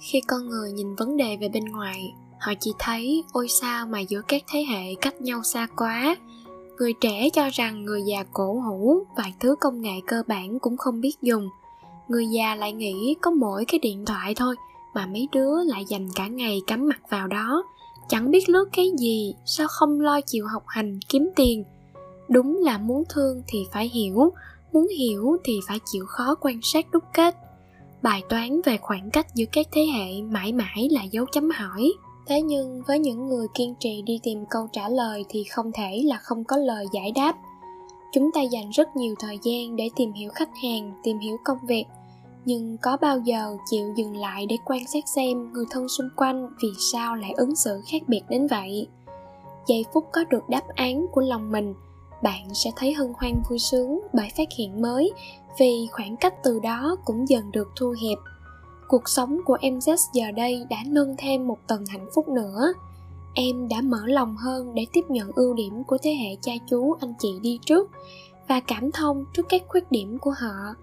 khi con người nhìn vấn đề về bên ngoài, họ chỉ thấy ôi sao mà giữa các thế hệ cách nhau xa quá? Người trẻ cho rằng người già cổ hủ vài thứ công nghệ cơ bản cũng không biết dùng. Người già lại nghĩ có mỗi cái điện thoại thôi mà mấy đứa lại dành cả ngày cắm mặt vào đó. Chẳng biết lướt cái gì, sao không lo chịu học hành, kiếm tiền? Đúng là muốn thương thì phải hiểu, muốn hiểu thì phải chịu khó quan sát đúc kết bài toán về khoảng cách giữa các thế hệ mãi mãi là dấu chấm hỏi. Thế nhưng với những người kiên trì đi tìm câu trả lời thì không thể là không có lời giải đáp. Chúng ta dành rất nhiều thời gian để tìm hiểu khách hàng, tìm hiểu công việc, nhưng có bao giờ chịu dừng lại để quan sát xem người thân xung quanh vì sao lại ứng xử khác biệt đến vậy? Giây phút có được đáp án của lòng mình bạn sẽ thấy hân hoan vui sướng bởi phát hiện mới vì khoảng cách từ đó cũng dần được thu hẹp. Cuộc sống của em Z giờ đây đã nâng thêm một tầng hạnh phúc nữa. Em đã mở lòng hơn để tiếp nhận ưu điểm của thế hệ cha chú anh chị đi trước và cảm thông trước các khuyết điểm của họ.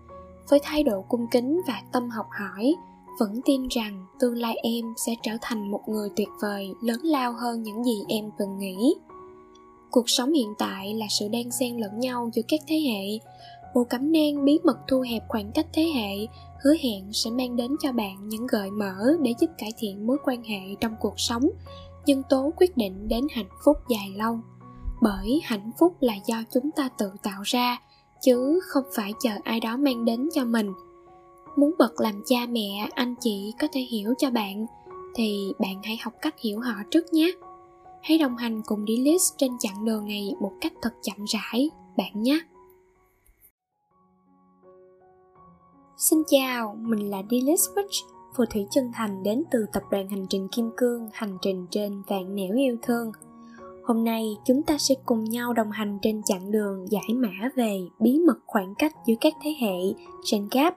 Với thái độ cung kính và tâm học hỏi, vẫn tin rằng tương lai em sẽ trở thành một người tuyệt vời, lớn lao hơn những gì em từng nghĩ cuộc sống hiện tại là sự đan xen lẫn nhau giữa các thế hệ. Bộ cẩm nang bí mật thu hẹp khoảng cách thế hệ, hứa hẹn sẽ mang đến cho bạn những gợi mở để giúp cải thiện mối quan hệ trong cuộc sống. Nhân tố quyết định đến hạnh phúc dài lâu. Bởi hạnh phúc là do chúng ta tự tạo ra, chứ không phải chờ ai đó mang đến cho mình. Muốn bật làm cha mẹ, anh chị có thể hiểu cho bạn, thì bạn hãy học cách hiểu họ trước nhé hãy đồng hành cùng Delist trên chặng đường này một cách thật chậm rãi bạn nhé Xin chào, mình là Delist Witch, phù thủy chân thành đến từ tập đoàn hành trình Kim Cương, hành trình trên vạn nẻo yêu thương. Hôm nay chúng ta sẽ cùng nhau đồng hành trên chặng đường giải mã về bí mật khoảng cách giữa các thế hệ Gen gap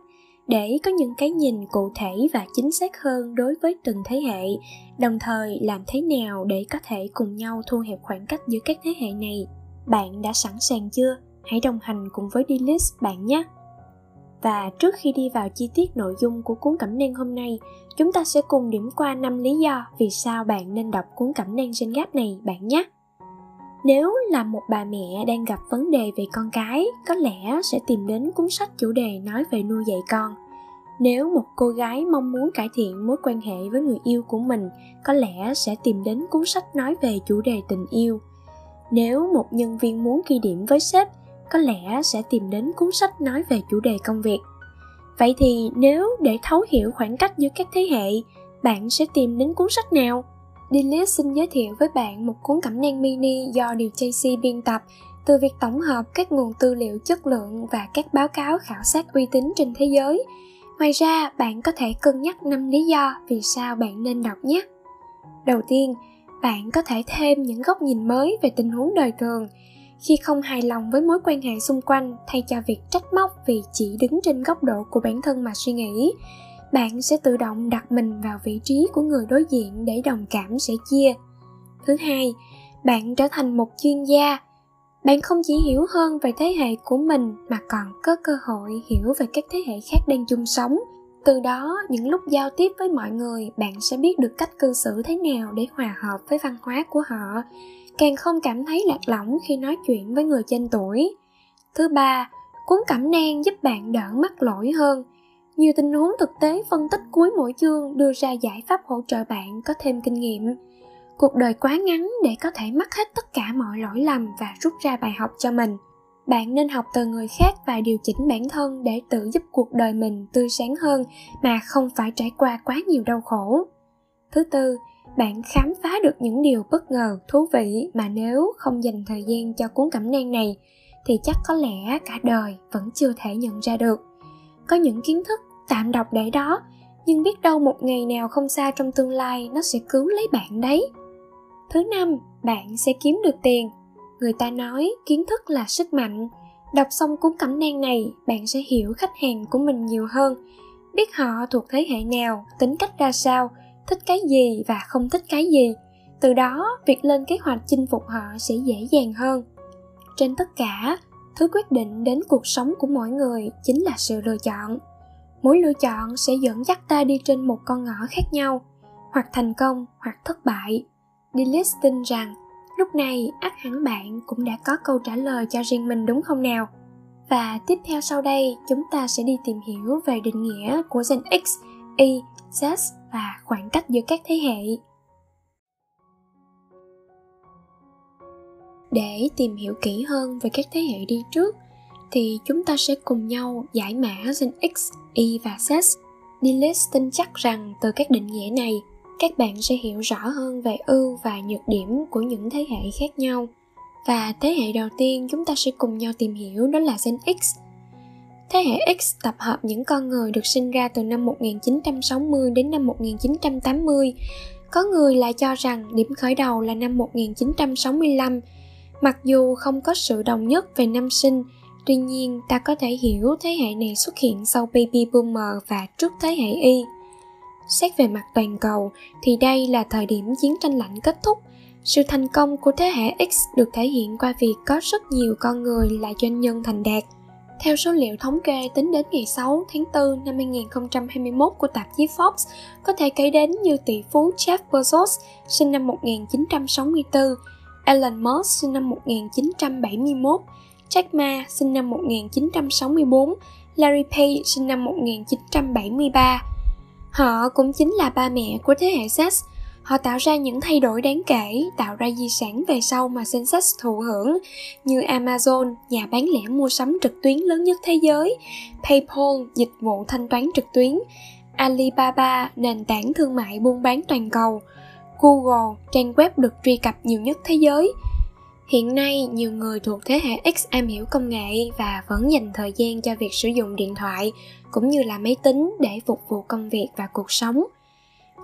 để có những cái nhìn cụ thể và chính xác hơn đối với từng thế hệ, đồng thời làm thế nào để có thể cùng nhau thu hẹp khoảng cách giữa các thế hệ này. Bạn đã sẵn sàng chưa? Hãy đồng hành cùng với Dilis bạn nhé! Và trước khi đi vào chi tiết nội dung của cuốn cẩm nang hôm nay, chúng ta sẽ cùng điểm qua 5 lý do vì sao bạn nên đọc cuốn cẩm nang trên gáp này bạn nhé. Nếu là một bà mẹ đang gặp vấn đề về con cái, có lẽ sẽ tìm đến cuốn sách chủ đề nói về nuôi dạy con. Nếu một cô gái mong muốn cải thiện mối quan hệ với người yêu của mình, có lẽ sẽ tìm đến cuốn sách nói về chủ đề tình yêu. Nếu một nhân viên muốn ghi điểm với sếp, có lẽ sẽ tìm đến cuốn sách nói về chủ đề công việc vậy thì nếu để thấu hiểu khoảng cách giữa các thế hệ bạn sẽ tìm đến cuốn sách nào Dilith xin giới thiệu với bạn một cuốn cẩm nang mini do DJC biên tập từ việc tổng hợp các nguồn tư liệu chất lượng và các báo cáo khảo sát uy tín trên thế giới. Ngoài ra, bạn có thể cân nhắc 5 lý do vì sao bạn nên đọc nhé. Đầu tiên, bạn có thể thêm những góc nhìn mới về tình huống đời thường khi không hài lòng với mối quan hệ xung quanh thay cho việc trách móc vì chỉ đứng trên góc độ của bản thân mà suy nghĩ bạn sẽ tự động đặt mình vào vị trí của người đối diện để đồng cảm sẻ chia. Thứ hai, bạn trở thành một chuyên gia. Bạn không chỉ hiểu hơn về thế hệ của mình mà còn có cơ hội hiểu về các thế hệ khác đang chung sống. Từ đó, những lúc giao tiếp với mọi người, bạn sẽ biết được cách cư xử thế nào để hòa hợp với văn hóa của họ, càng không cảm thấy lạc lõng khi nói chuyện với người trên tuổi. Thứ ba, cuốn cẩm nang giúp bạn đỡ mắc lỗi hơn nhiều tình huống thực tế phân tích cuối mỗi chương đưa ra giải pháp hỗ trợ bạn có thêm kinh nghiệm. Cuộc đời quá ngắn để có thể mắc hết tất cả mọi lỗi lầm và rút ra bài học cho mình. Bạn nên học từ người khác và điều chỉnh bản thân để tự giúp cuộc đời mình tươi sáng hơn mà không phải trải qua quá nhiều đau khổ. Thứ tư, bạn khám phá được những điều bất ngờ, thú vị mà nếu không dành thời gian cho cuốn cẩm nang này thì chắc có lẽ cả đời vẫn chưa thể nhận ra được. Có những kiến thức tạm đọc để đó, nhưng biết đâu một ngày nào không xa trong tương lai nó sẽ cứu lấy bạn đấy. Thứ năm, bạn sẽ kiếm được tiền. Người ta nói kiến thức là sức mạnh. Đọc xong cuốn cẩm nang này, bạn sẽ hiểu khách hàng của mình nhiều hơn. Biết họ thuộc thế hệ nào, tính cách ra sao, thích cái gì và không thích cái gì. Từ đó, việc lên kế hoạch chinh phục họ sẽ dễ dàng hơn. Trên tất cả, thứ quyết định đến cuộc sống của mỗi người chính là sự lựa chọn mỗi lựa chọn sẽ dẫn dắt ta đi trên một con ngõ khác nhau hoặc thành công hoặc thất bại Dillis tin rằng lúc này ắt hẳn bạn cũng đã có câu trả lời cho riêng mình đúng không nào và tiếp theo sau đây chúng ta sẽ đi tìm hiểu về định nghĩa của gen X, Y, Z và khoảng cách giữa các thế hệ. Để tìm hiểu kỹ hơn về các thế hệ đi trước thì chúng ta sẽ cùng nhau giải mã gen X, Y và Z. Dillis tin chắc rằng từ các định nghĩa này, các bạn sẽ hiểu rõ hơn về ưu và nhược điểm của những thế hệ khác nhau. Và thế hệ đầu tiên chúng ta sẽ cùng nhau tìm hiểu đó là Gen X. Thế hệ X tập hợp những con người được sinh ra từ năm 1960 đến năm 1980. Có người lại cho rằng điểm khởi đầu là năm 1965. Mặc dù không có sự đồng nhất về năm sinh, tuy nhiên ta có thể hiểu thế hệ này xuất hiện sau Baby Boomer và trước thế hệ Y. Xét về mặt toàn cầu thì đây là thời điểm chiến tranh lạnh kết thúc sự thành công của thế hệ X được thể hiện qua việc có rất nhiều con người là doanh nhân thành đạt. Theo số liệu thống kê tính đến ngày 6 tháng 4 năm 2021 của tạp chí Forbes, có thể kể đến như tỷ phú Jeff Bezos sinh năm 1964, Elon Musk sinh năm 1971, Jack Ma sinh năm 1964, Larry Page sinh năm 1973. Họ cũng chính là ba mẹ của thế hệ Z Họ tạo ra những thay đổi đáng kể, tạo ra di sản về sau mà Sensex thụ hưởng, như Amazon, nhà bán lẻ mua sắm trực tuyến lớn nhất thế giới, PayPal, dịch vụ thanh toán trực tuyến, Alibaba, nền tảng thương mại buôn bán toàn cầu, Google, trang web được truy cập nhiều nhất thế giới. Hiện nay, nhiều người thuộc thế hệ X am hiểu công nghệ và vẫn dành thời gian cho việc sử dụng điện thoại cũng như là máy tính để phục vụ công việc và cuộc sống –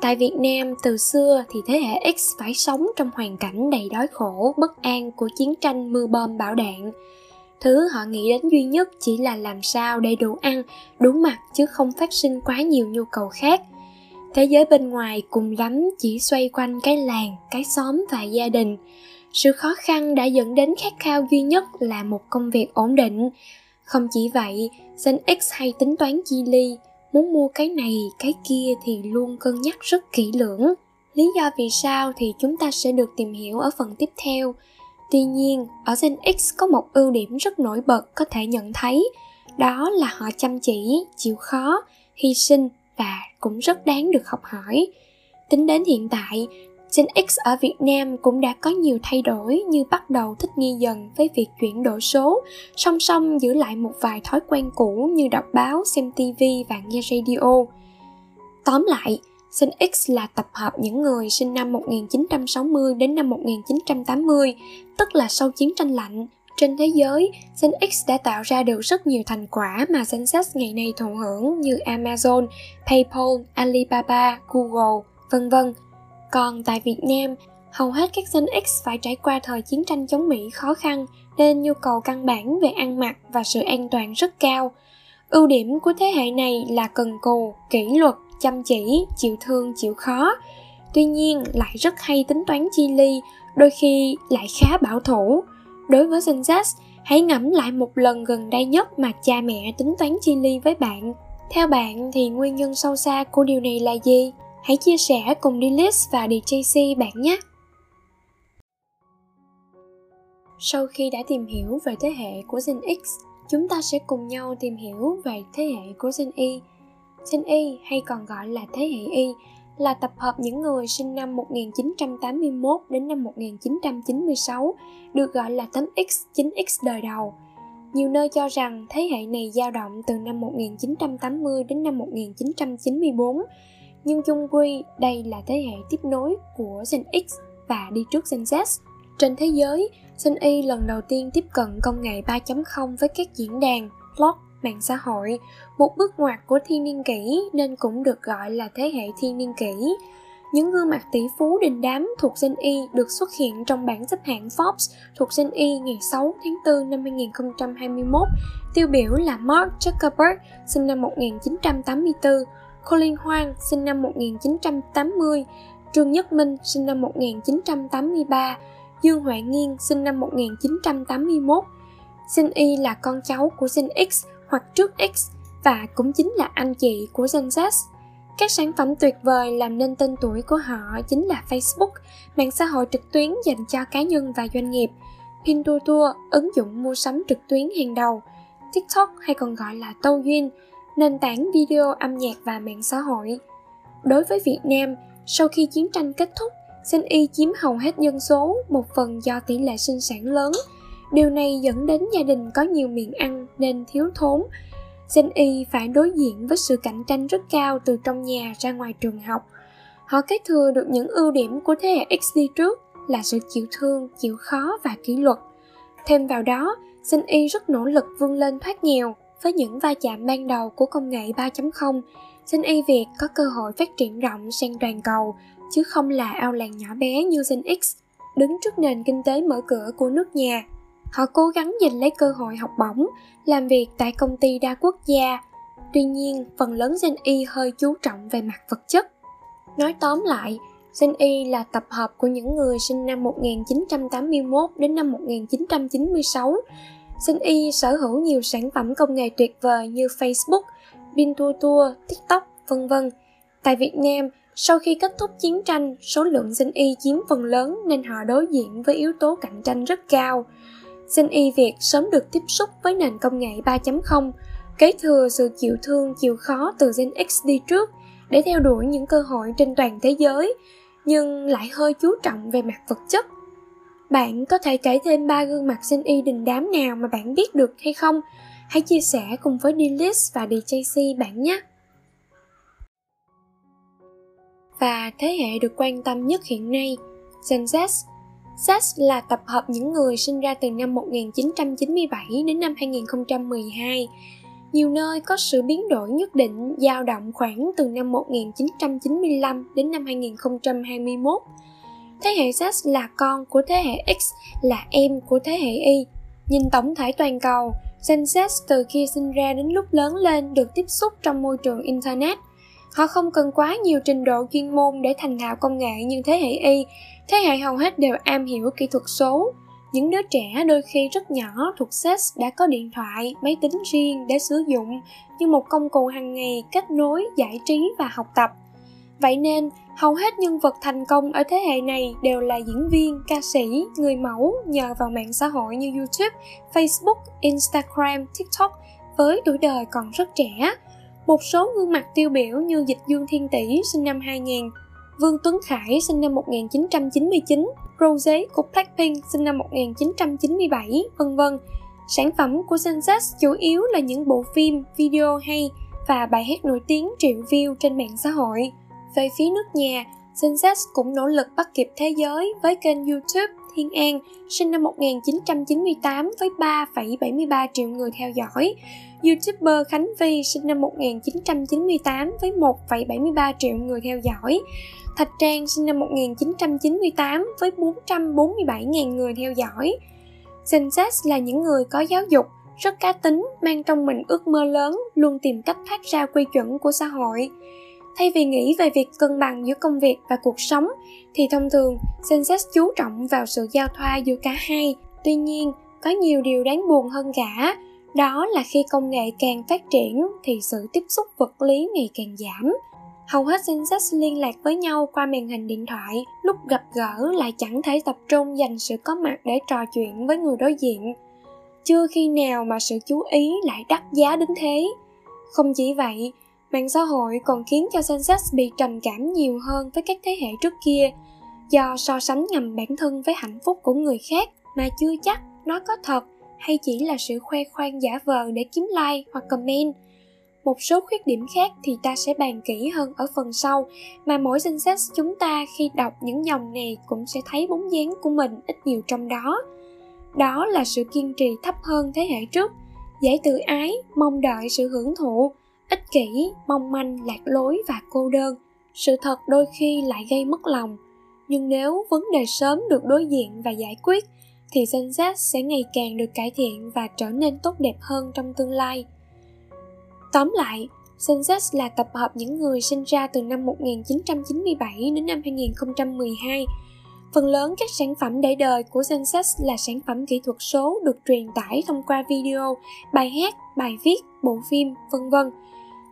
Tại Việt Nam từ xưa thì thế hệ X phải sống trong hoàn cảnh đầy đói khổ, bất an của chiến tranh mưa bom bão đạn. Thứ họ nghĩ đến duy nhất chỉ là làm sao để đủ ăn, đủ mặc chứ không phát sinh quá nhiều nhu cầu khác. Thế giới bên ngoài cùng lắm chỉ xoay quanh cái làng, cái xóm và gia đình. Sự khó khăn đã dẫn đến khát khao duy nhất là một công việc ổn định. Không chỉ vậy, Gen X hay tính toán chi ly, muốn mua cái này cái kia thì luôn cân nhắc rất kỹ lưỡng. Lý do vì sao thì chúng ta sẽ được tìm hiểu ở phần tiếp theo. Tuy nhiên ở gen x có một ưu điểm rất nổi bật có thể nhận thấy đó là họ chăm chỉ chịu khó hy sinh và cũng rất đáng được học hỏi. Tính đến hiện tại Gen X ở Việt Nam cũng đã có nhiều thay đổi như bắt đầu thích nghi dần với việc chuyển đổi số, song song giữ lại một vài thói quen cũ như đọc báo, xem TV và nghe radio. Tóm lại, Gen X là tập hợp những người sinh năm 1960 đến năm 1980, tức là sau chiến tranh lạnh. Trên thế giới, Gen X đã tạo ra được rất nhiều thành quả mà Gen Z ngày nay thụ hưởng như Amazon, PayPal, Alibaba, Google, vân vân còn tại Việt Nam, hầu hết các dân X phải trải qua thời chiến tranh chống Mỹ khó khăn nên nhu cầu căn bản về ăn mặc và sự an toàn rất cao. Ưu điểm của thế hệ này là cần cù, kỷ luật, chăm chỉ, chịu thương, chịu khó. Tuy nhiên lại rất hay tính toán chi ly, đôi khi lại khá bảo thủ. Đối với Gen Z, hãy ngẫm lại một lần gần đây nhất mà cha mẹ tính toán chi ly với bạn. Theo bạn thì nguyên nhân sâu xa của điều này là gì? Hãy chia sẻ cùng Dilis và DJC bạn nhé! Sau khi đã tìm hiểu về thế hệ của Gen X, chúng ta sẽ cùng nhau tìm hiểu về thế hệ của Gen Y. Gen Y hay còn gọi là thế hệ Y là tập hợp những người sinh năm 1981 đến năm 1996, được gọi là tấm X, 9X đời đầu. Nhiều nơi cho rằng thế hệ này dao động từ năm 1980 đến năm 1994, nhưng chung quy đây là thế hệ tiếp nối của Gen X và đi trước Gen Z. Trên thế giới, Gen Y lần đầu tiên tiếp cận công nghệ 3.0 với các diễn đàn, blog, mạng xã hội, một bước ngoặt của thiên niên kỷ nên cũng được gọi là thế hệ thiên niên kỷ. Những gương mặt tỷ phú đình đám thuộc Gen Y được xuất hiện trong bảng xếp hạng Forbes thuộc Gen Y ngày 6 tháng 4 năm 2021. Tiêu biểu là Mark Zuckerberg, sinh năm 1984, Colin Hoang sinh năm 1980, Trương Nhất Minh sinh năm 1983, Dương Huệ Nghiên sinh năm 1981. Sinh Y là con cháu của sinh X hoặc trước X và cũng chính là anh chị của Gen Z. Các sản phẩm tuyệt vời làm nên tên tuổi của họ chính là Facebook, mạng xã hội trực tuyến dành cho cá nhân và doanh nghiệp, Pinduoduo, ứng dụng mua sắm trực tuyến hàng đầu, TikTok hay còn gọi là Douyin, nền tảng video âm nhạc và mạng xã hội. Đối với Việt Nam, sau khi chiến tranh kết thúc, sinh Y chiếm hầu hết dân số, một phần do tỷ lệ sinh sản lớn. Điều này dẫn đến gia đình có nhiều miệng ăn nên thiếu thốn. Sinh Y phải đối diện với sự cạnh tranh rất cao từ trong nhà ra ngoài trường học. Họ kế thừa được những ưu điểm của thế hệ X đi trước là sự chịu thương, chịu khó và kỷ luật. Thêm vào đó, sinh Y rất nỗ lực vươn lên thoát nghèo với những va chạm ban đầu của công nghệ 3.0 Gen Y Việt có cơ hội phát triển rộng sang toàn cầu, chứ không là ao làng nhỏ bé như Gen X, đứng trước nền kinh tế mở cửa của nước nhà. Họ cố gắng giành lấy cơ hội học bổng, làm việc tại công ty đa quốc gia. Tuy nhiên, phần lớn Gen Y hơi chú trọng về mặt vật chất. Nói tóm lại, Gen Y là tập hợp của những người sinh năm 1981 đến năm 1996. Sinh Y sở hữu nhiều sản phẩm công nghệ tuyệt vời như Facebook, Pinduoduo, TikTok, vân vân. Tại Việt Nam, sau khi kết thúc chiến tranh, số lượng sinh Y chiếm phần lớn nên họ đối diện với yếu tố cạnh tranh rất cao. Sinh Y Việt sớm được tiếp xúc với nền công nghệ 3.0, kế thừa sự chịu thương chịu khó từ Gen X đi trước để theo đuổi những cơ hội trên toàn thế giới, nhưng lại hơi chú trọng về mặt vật chất. Bạn có thể kể thêm ba gương mặt sinh Y đình đám nào mà bạn biết được hay không? Hãy chia sẻ cùng với D-List và DJC bạn nhé! Và thế hệ được quan tâm nhất hiện nay, Gen Z. Z là tập hợp những người sinh ra từ năm 1997 đến năm 2012. Nhiều nơi có sự biến đổi nhất định dao động khoảng từ năm 1995 đến năm 2021. Thế hệ Z là con của thế hệ X, là em của thế hệ Y. Nhìn tổng thể toàn cầu, Gen Z từ khi sinh ra đến lúc lớn lên được tiếp xúc trong môi trường Internet. Họ không cần quá nhiều trình độ chuyên môn để thành thạo công nghệ như thế hệ Y, thế hệ hầu hết đều am hiểu kỹ thuật số. Những đứa trẻ đôi khi rất nhỏ thuộc Z đã có điện thoại, máy tính riêng để sử dụng như một công cụ hàng ngày kết nối, giải trí và học tập. Vậy nên, hầu hết nhân vật thành công ở thế hệ này đều là diễn viên, ca sĩ, người mẫu nhờ vào mạng xã hội như YouTube, Facebook, Instagram, TikTok với tuổi đời còn rất trẻ. Một số gương mặt tiêu biểu như Dịch Dương Thiên Tỷ sinh năm 2000, Vương Tuấn Khải sinh năm 1999, Rosé của Blackpink sinh năm 1997, vân vân. Sản phẩm của Sensex chủ yếu là những bộ phim, video hay và bài hát nổi tiếng triệu view trên mạng xã hội. Về phía nước nhà, Sensex cũng nỗ lực bắt kịp thế giới với kênh YouTube Thiên An, sinh năm 1998 với 3,73 triệu người theo dõi. YouTuber Khánh Vi sinh năm 1998 với 1,73 triệu người theo dõi. Thạch Trang sinh năm 1998 với 447.000 người theo dõi. Sensex là những người có giáo dục, rất cá tính, mang trong mình ước mơ lớn, luôn tìm cách thoát ra quy chuẩn của xã hội. Thay vì nghĩ về việc cân bằng giữa công việc và cuộc sống, thì thông thường Sensex chú trọng vào sự giao thoa giữa cả hai. Tuy nhiên, có nhiều điều đáng buồn hơn cả, đó là khi công nghệ càng phát triển thì sự tiếp xúc vật lý ngày càng giảm. Hầu hết Sensex liên lạc với nhau qua màn hình điện thoại, lúc gặp gỡ lại chẳng thể tập trung dành sự có mặt để trò chuyện với người đối diện. Chưa khi nào mà sự chú ý lại đắt giá đến thế. Không chỉ vậy, Mạng xã hội còn khiến cho Sensex bị trầm cảm nhiều hơn với các thế hệ trước kia do so sánh ngầm bản thân với hạnh phúc của người khác mà chưa chắc nó có thật hay chỉ là sự khoe khoang giả vờ để kiếm like hoặc comment. Một số khuyết điểm khác thì ta sẽ bàn kỹ hơn ở phần sau mà mỗi Sensex chúng ta khi đọc những dòng này cũng sẽ thấy bóng dáng của mình ít nhiều trong đó. Đó là sự kiên trì thấp hơn thế hệ trước, dễ tự ái, mong đợi sự hưởng thụ, ích kỷ mong manh lạc lối và cô đơn sự thật đôi khi lại gây mất lòng nhưng nếu vấn đề sớm được đối diện và giải quyết thì Gen Z sẽ ngày càng được cải thiện và trở nên tốt đẹp hơn trong tương lai. Tóm lại, Gen Z là tập hợp những người sinh ra từ năm 1997 đến năm 2012. Phần lớn các sản phẩm để đời của Gen Z là sản phẩm kỹ thuật số được truyền tải thông qua video, bài hát, bài viết, bộ phim, vân vân.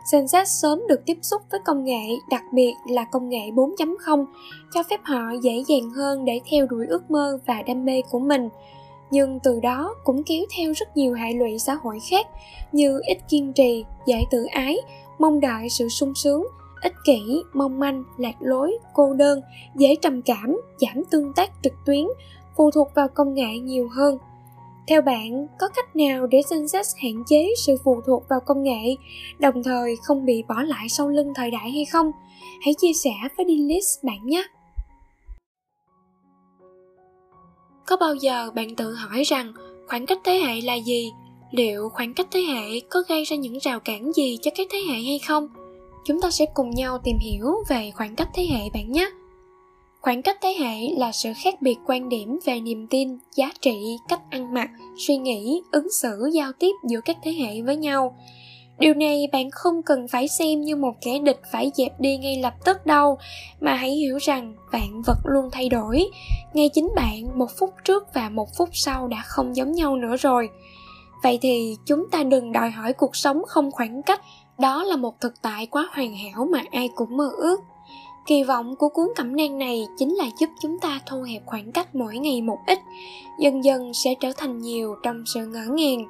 Sensex sớm được tiếp xúc với công nghệ, đặc biệt là công nghệ 4.0, cho phép họ dễ dàng hơn để theo đuổi ước mơ và đam mê của mình. Nhưng từ đó cũng kéo theo rất nhiều hệ lụy xã hội khác như ít kiên trì, dễ tự ái, mong đợi sự sung sướng, ích kỷ, mong manh, lạc lối, cô đơn, dễ trầm cảm, giảm tương tác trực tuyến, phụ thuộc vào công nghệ nhiều hơn. Theo bạn, có cách nào để Sensex hạn chế sự phụ thuộc vào công nghệ, đồng thời không bị bỏ lại sau lưng thời đại hay không? Hãy chia sẻ với Dilis bạn nhé! Có bao giờ bạn tự hỏi rằng khoảng cách thế hệ là gì? Liệu khoảng cách thế hệ có gây ra những rào cản gì cho các thế hệ hay không? chúng ta sẽ cùng nhau tìm hiểu về khoảng cách thế hệ bạn nhé khoảng cách thế hệ là sự khác biệt quan điểm về niềm tin, giá trị, cách ăn mặc, suy nghĩ, ứng xử, giao tiếp giữa các thế hệ với nhau. Điều này bạn không cần phải xem như một kẻ địch phải dẹp đi ngay lập tức đâu, mà hãy hiểu rằng bạn vật luôn thay đổi. Ngay chính bạn, một phút trước và một phút sau đã không giống nhau nữa rồi. Vậy thì chúng ta đừng đòi hỏi cuộc sống không khoảng cách, đó là một thực tại quá hoàn hảo mà ai cũng mơ ước kỳ vọng của cuốn cẩm nang này chính là giúp chúng ta thu hẹp khoảng cách mỗi ngày một ít dần dần sẽ trở thành nhiều trong sự ngỡ ngàng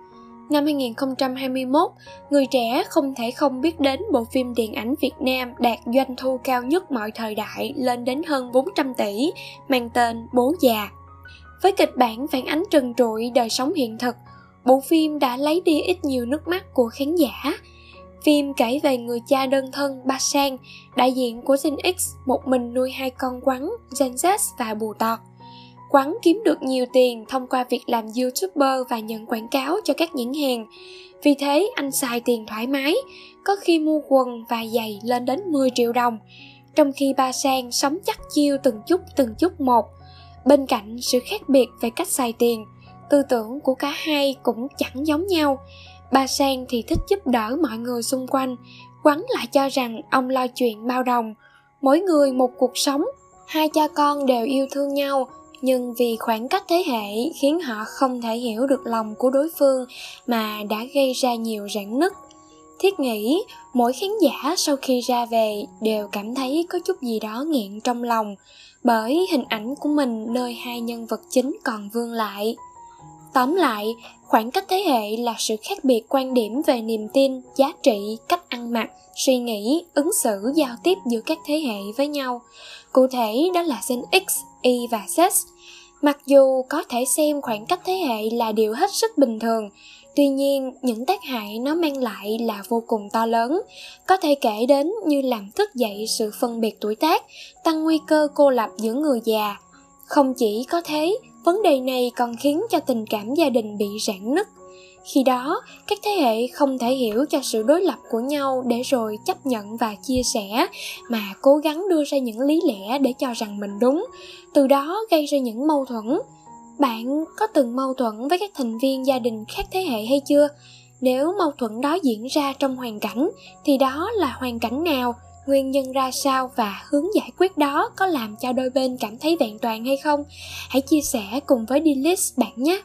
Năm 2021, người trẻ không thể không biết đến bộ phim điện ảnh Việt Nam đạt doanh thu cao nhất mọi thời đại lên đến hơn 400 tỷ, mang tên Bố già. Với kịch bản phản ánh trần trụi đời sống hiện thực, bộ phim đã lấy đi ít nhiều nước mắt của khán giả, Phim kể về người cha đơn thân Ba Sang, đại diện của Gen X, một mình nuôi hai con quắn, Gen Z và Bù Tọt. Quắn kiếm được nhiều tiền thông qua việc làm YouTuber và nhận quảng cáo cho các nhãn hàng. Vì thế anh xài tiền thoải mái, có khi mua quần và giày lên đến 10 triệu đồng, trong khi Ba Sang sống chắc chiêu từng chút từng chút một. Bên cạnh sự khác biệt về cách xài tiền, tư tưởng của cả hai cũng chẳng giống nhau Ba Sang thì thích giúp đỡ mọi người xung quanh, quắn lại cho rằng ông lo chuyện bao đồng. Mỗi người một cuộc sống, hai cha con đều yêu thương nhau, nhưng vì khoảng cách thế hệ khiến họ không thể hiểu được lòng của đối phương mà đã gây ra nhiều rạn nứt. Thiết nghĩ mỗi khán giả sau khi ra về đều cảm thấy có chút gì đó nghẹn trong lòng bởi hình ảnh của mình nơi hai nhân vật chính còn vương lại. Tóm lại, khoảng cách thế hệ là sự khác biệt quan điểm về niềm tin, giá trị, cách ăn mặc, suy nghĩ, ứng xử, giao tiếp giữa các thế hệ với nhau. Cụ thể đó là Gen X, Y và Z. Mặc dù có thể xem khoảng cách thế hệ là điều hết sức bình thường, tuy nhiên những tác hại nó mang lại là vô cùng to lớn có thể kể đến như làm thức dậy sự phân biệt tuổi tác tăng nguy cơ cô lập giữa người già không chỉ có thế vấn đề này còn khiến cho tình cảm gia đình bị rạn nứt. Khi đó, các thế hệ không thể hiểu cho sự đối lập của nhau để rồi chấp nhận và chia sẻ, mà cố gắng đưa ra những lý lẽ để cho rằng mình đúng. Từ đó gây ra những mâu thuẫn. Bạn có từng mâu thuẫn với các thành viên gia đình khác thế hệ hay chưa? Nếu mâu thuẫn đó diễn ra trong hoàn cảnh, thì đó là hoàn cảnh nào? Nguyên nhân ra sao và hướng giải quyết đó có làm cho đôi bên cảm thấy vẹn toàn hay không? Hãy chia sẻ cùng với Dilis bạn nhé!